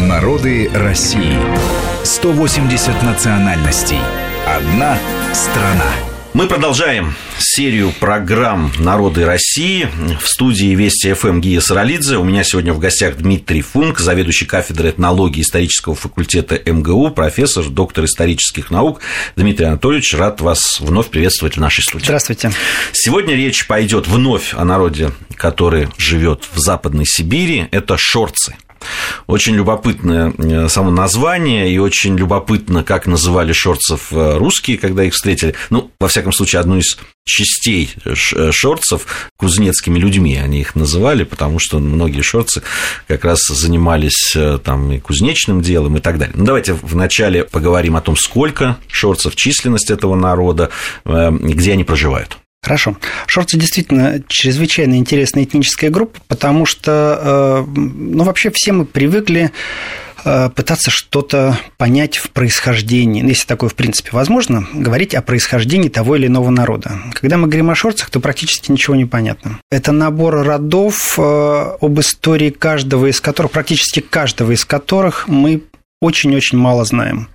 Народы России. 180 национальностей. Одна страна. Мы продолжаем серию программ «Народы России». В студии Вести ФМ Гия Саралидзе. У меня сегодня в гостях Дмитрий Функ, заведующий кафедрой этнологии исторического факультета МГУ, профессор, доктор исторических наук. Дмитрий Анатольевич, рад вас вновь приветствовать в нашей студии. Здравствуйте. Сегодня речь пойдет вновь о народе, который живет в Западной Сибири. Это шорцы. Очень любопытное э, само название, и очень любопытно, как называли шорцев э, русские, когда их встретили. Ну, во всяком случае, одну из частей э, шорцев кузнецкими людьми они их называли, потому что многие шорцы как раз занимались там и кузнечным делом и так далее. Ну, давайте вначале поговорим о том, сколько шорцев, численность этого народа, где они проживают. Хорошо. Шорцы действительно чрезвычайно интересная этническая группа, потому что, э, ну, вообще все мы привыкли э, пытаться что-то понять в происхождении, если такое в принципе возможно, говорить о происхождении того или иного народа. Когда мы говорим о шорцах, то практически ничего не понятно. Это набор родов, э, об истории каждого из которых, практически каждого из которых мы очень-очень мало знаем.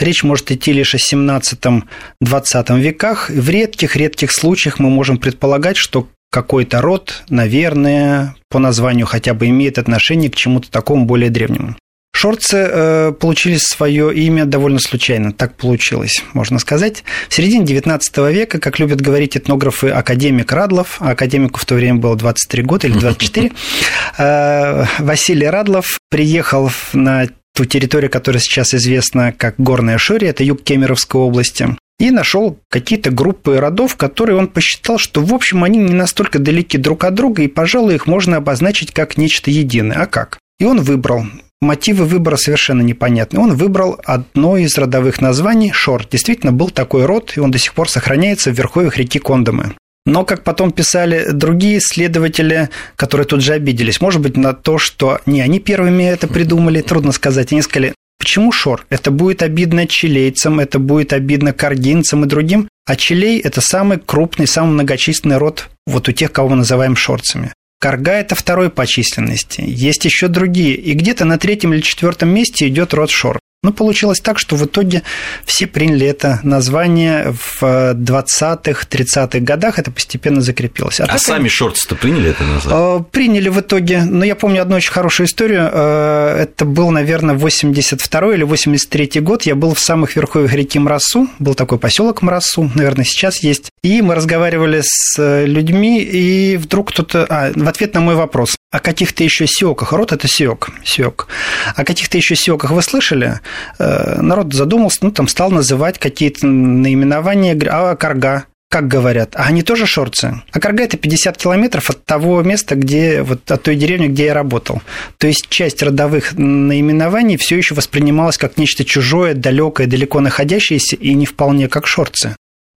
Речь может идти лишь о 17-20 веках. В редких-редких случаях мы можем предполагать, что какой-то род, наверное, по названию хотя бы имеет отношение к чему-то такому более древнему. Шорцы э, получили свое имя довольно случайно, так получилось, можно сказать. В середине XIX века, как любят говорить этнографы, академик Радлов, а академику в то время было 23 года или 24, э, Василий Радлов приехал на ту территорию, которая сейчас известна как Горная Ширия, это юг Кемеровской области, и нашел какие-то группы родов, которые он посчитал, что, в общем, они не настолько далеки друг от друга, и, пожалуй, их можно обозначить как нечто единое. А как? И он выбрал Мотивы выбора совершенно непонятны. Он выбрал одно из родовых названий – Шор. Действительно, был такой род, и он до сих пор сохраняется в верховьях реки Кондомы. Но, как потом писали другие исследователи, которые тут же обиделись, может быть, на то, что не они первыми это придумали, трудно сказать. Они сказали, почему шор? Это будет обидно чилейцам, это будет обидно каргинцам и другим. А чилей – это самый крупный, самый многочисленный род вот у тех, кого мы называем шорцами. Карга – это второй по численности. Есть еще другие. И где-то на третьем или четвертом месте идет род шор. Но ну, получилось так, что в итоге все приняли это название в 20-х, 30-х годах, это постепенно закрепилось. А, а так, сами шорты-то приняли это название? Э, приняли в итоге, но я помню одну очень хорошую историю, э, это был, наверное, 82 или 83 год, я был в самых верховьях реки Мрасу, был такой поселок Мрасу, наверное, сейчас есть, и мы разговаривали с людьми, и вдруг кто-то, а, в ответ на мой вопрос, о каких-то еще сиоках, рот это сиок, сиок, о каких-то еще сиоках вы слышали? Э, народ задумался, ну, там стал называть какие-то наименования, а карга, как говорят, а они тоже шорцы. А Карга – это 50 километров от того места, где, вот от той деревни, где я работал. То есть часть родовых наименований все еще воспринималась как нечто чужое, далекое, далеко находящееся и не вполне как шорцы.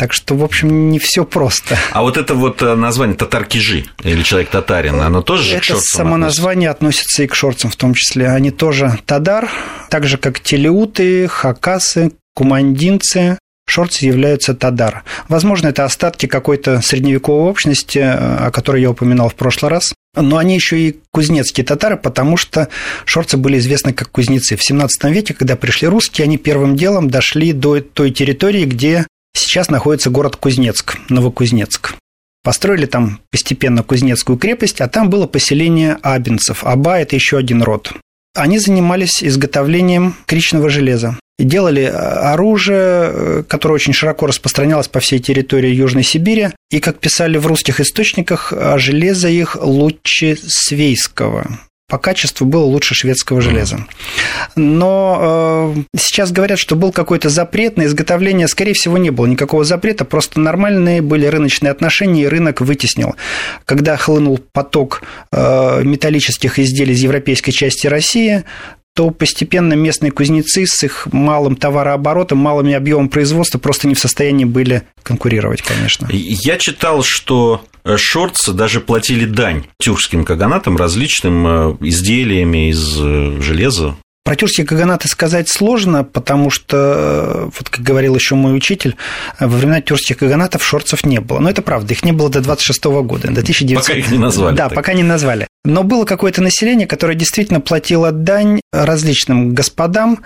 Так что, в общем, не все просто. А вот это вот э, название татар-кижи или человек-татарин, оно тоже это к шорцам само относится? название относится и к шорцам в том числе. Они тоже тадар, так же, как телеуты, хакасы, кумандинцы, шорцы являются тадар. Возможно, это остатки какой-то средневековой общности, э, о которой я упоминал в прошлый раз. Но они еще и кузнецкие татары, потому что шорцы были известны как кузнецы. В 17 веке, когда пришли русские, они первым делом дошли до той территории, где Сейчас находится город Кузнецк, Новокузнецк. Построили там постепенно Кузнецкую крепость, а там было поселение абинцев. Аба – это еще один род. Они занимались изготовлением кричного железа. И делали э, оружие, э, которое очень широко распространялось по всей территории Южной Сибири. И, как писали в русских источниках, железо их лучше свейского по качеству было лучше шведского железа. Но э, сейчас говорят, что был какой-то запрет на изготовление, скорее всего, не было никакого запрета, просто нормальные были рыночные отношения, и рынок вытеснил. Когда хлынул поток э, металлических изделий из европейской части России, то постепенно местные кузнецы с их малым товарооборотом, малыми объемом производства просто не в состоянии были конкурировать, конечно. Я читал, что шортс даже платили дань тюркским каганатам различным э, изделиями из э, железа. Про тюркские каганаты сказать сложно, потому что, вот как говорил еще мой учитель, во времена тюркских каганатов шорцев не было. Но это правда, их не было до 26 года, до 1900... Пока их не назвали. Да, так. пока не назвали. Но было какое-то население, которое действительно платило дань различным господам.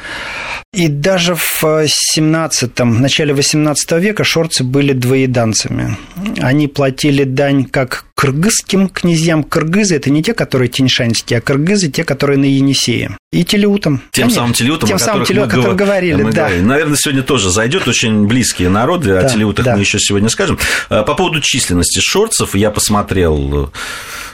И даже в 17 начале 18 века шорцы были двоеданцами. Они платили дань как кыргызским князьям. Кыргызы – это не те, которые тиньшанские, а кыргызы – те, которые на Енисее. И телеутам. Тем самым телеутам, Тем самым телеутам, о которых говорили, мы да. Говорили. Наверное, сегодня тоже зайдет очень близкие народы, да, о телеутах да. мы еще сегодня скажем. По поводу численности шорцев я посмотрел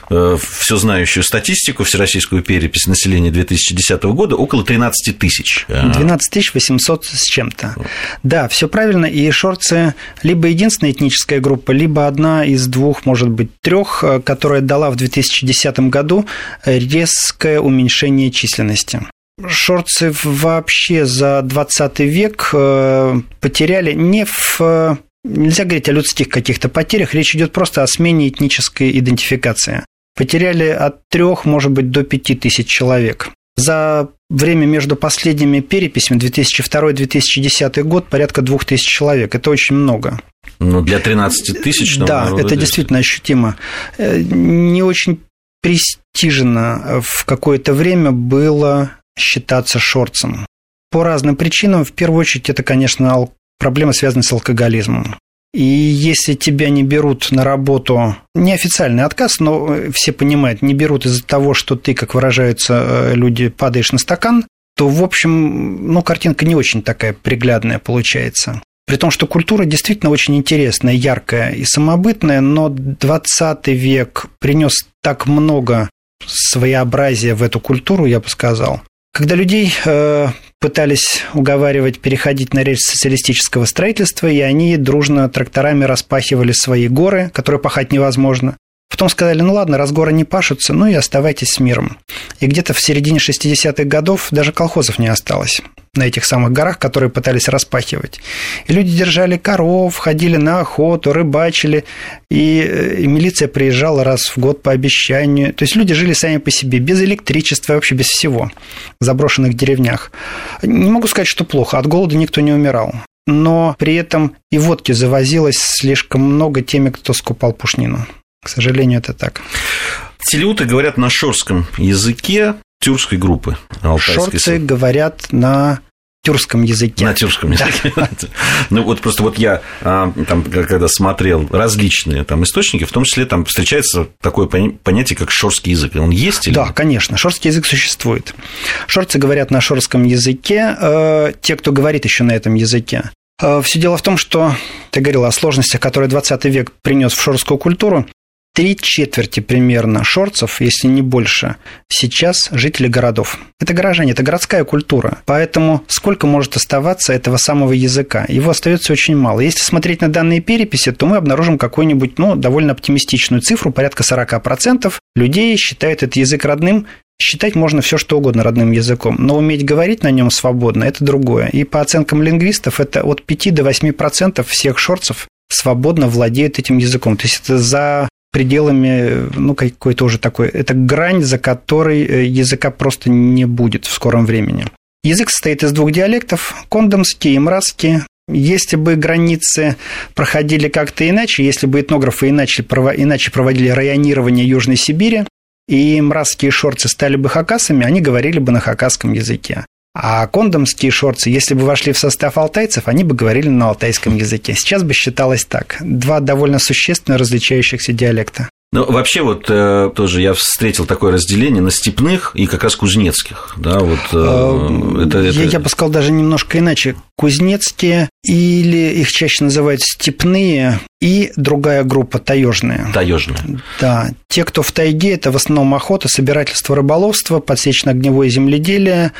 Э, все знающую статистику, всероссийскую перепись населения 2010 года, около 13 тысяч. 12 тысяч 800 с чем-то. Да, все правильно, и шорцы либо единственная этническая группа, либо одна из двух, может быть, трех, э, которая дала в 2010 году резкое уменьшение численности. Шорцы вообще за 20 век э, потеряли не в Нельзя говорить о людских каких-то потерях, речь идет просто о смене этнической идентификации потеряли от трех, может быть, до пяти тысяч человек. За время между последними переписями 2002-2010 год порядка двух тысяч человек. Это очень много. Ну, для 13 тысяч. Да, это здесь. действительно ощутимо. Э, не очень престижно в какое-то время было считаться шорцем. По разным причинам. В первую очередь, это, конечно, проблема, связанная с алкоголизмом. И если тебя не берут на работу, неофициальный отказ, но все понимают, не берут из-за того, что ты, как выражаются э, люди, падаешь на стакан, то, в общем, ну, картинка не очень такая приглядная получается. При том, что культура действительно очень интересная, яркая и самобытная, но 20 век принес так много своеобразия в эту культуру, я бы сказал. Когда людей э, пытались уговаривать переходить на речь социалистического строительства, и они дружно тракторами распахивали свои горы, которые пахать невозможно. Потом сказали, ну ладно, раз горы не пашутся, ну и оставайтесь с миром. И где-то в середине 60-х годов даже колхозов не осталось на этих самых горах, которые пытались распахивать. И люди держали коров, ходили на охоту, рыбачили, и, и милиция приезжала раз в год по обещанию. То есть люди жили сами по себе, без электричества, вообще без всего, в заброшенных деревнях. Не могу сказать, что плохо, от голода никто не умирал. Но при этом и водки завозилось слишком много теми, кто скупал пушнину. К сожалению, это так. Телеуты говорят на шорском языке тюркской группы. Шорцы говорят на тюркском языке. На тюркском языке. Да. ну вот просто вот я а, там, когда смотрел различные там источники, в том числе там встречается такое понятие, как шорский язык. Он есть или Да, конечно, шорский язык существует. Шорцы говорят на шорском языке, э, те, кто говорит еще на этом языке. Э, Все дело в том, что ты говорил о сложностях, которые 20 век принес в шорскую культуру три четверти примерно шорцев, если не больше, сейчас жители городов. Это горожане, это городская культура. Поэтому сколько может оставаться этого самого языка? Его остается очень мало. Если смотреть на данные переписи, то мы обнаружим какую-нибудь, ну, довольно оптимистичную цифру, порядка 40% людей считают этот язык родным, Считать можно все, что угодно родным языком, но уметь говорить на нем свободно – это другое. И по оценкам лингвистов, это от 5 до 8% всех шорцев свободно владеют этим языком. То есть это за пределами, ну, какой-то уже такой, это грань, за которой э, языка просто не будет в скором времени. Язык состоит из двух диалектов – кондомский и мразский. Если бы границы проходили как-то иначе, если бы этнографы иначе, иначе проводили районирование Южной Сибири, и мразские шорцы стали бы хакасами, они говорили бы на хакасском языке. А кондомские шорцы, если бы вошли в состав алтайцев, они бы говорили на алтайском языке. Сейчас бы считалось так. Два довольно существенно различающихся диалекта. Ну, вообще, вот э, тоже я встретил такое разделение на степных и как раз кузнецких. Да, вот, э, а, это, это... Я, я бы сказал даже немножко иначе. Кузнецкие или их чаще называют степные и другая группа таежные. Таежные. Да. Те, кто в тайге, это в основном охота, собирательство, рыболовство, подсечно-огневое земледелие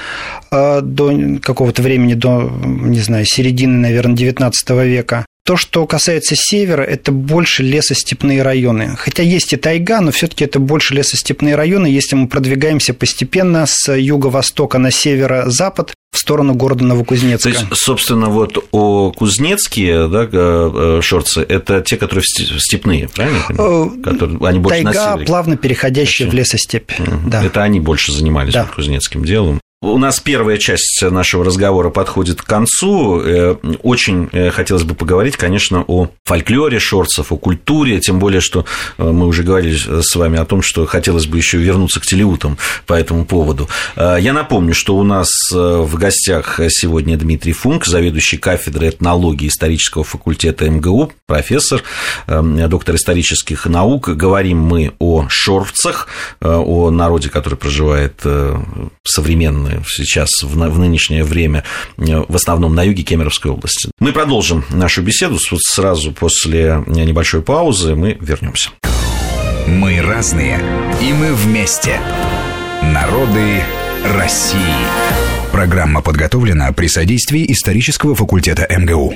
э, до какого-то времени, до, не знаю, середины, наверное, 19 века. То, что касается севера, это больше лесостепные районы. Хотя есть и тайга, но все-таки это больше лесостепные районы. Если мы продвигаемся постепенно с юго-востока на северо-запад в сторону города Новокузнецка. То есть, собственно, вот о Кузнецкие да, э, шорцы – это те, которые степные, правильно? Э, которые, они больше Тайга, плавно переходящая в лесостепь. Угу. Да. Это они больше занимались да. кузнецким делом. У нас первая часть нашего разговора подходит к концу. Э, очень э, хотелось бы поговорить, конечно, о фольклоре шорцев, о культуре, тем более, что э, мы уже говорили с вами о том, что хотелось бы еще вернуться к телеутам по этому поводу. Я напомню, что у нас в гостях сегодня Дмитрий Функ, заведующий кафедрой этнологии исторического факультета МГУ, профессор, доктор исторических наук. Говорим мы о шорцах, о народе, который проживает современно сейчас в, в нынешнее время э, в основном на юге Кемеровской области. Мы продолжим нашу беседу сразу после небольшой паузы. Мы вернемся. Мы разные, и мы вместе. Народы России. Программа подготовлена при содействии исторического факультета МГУ.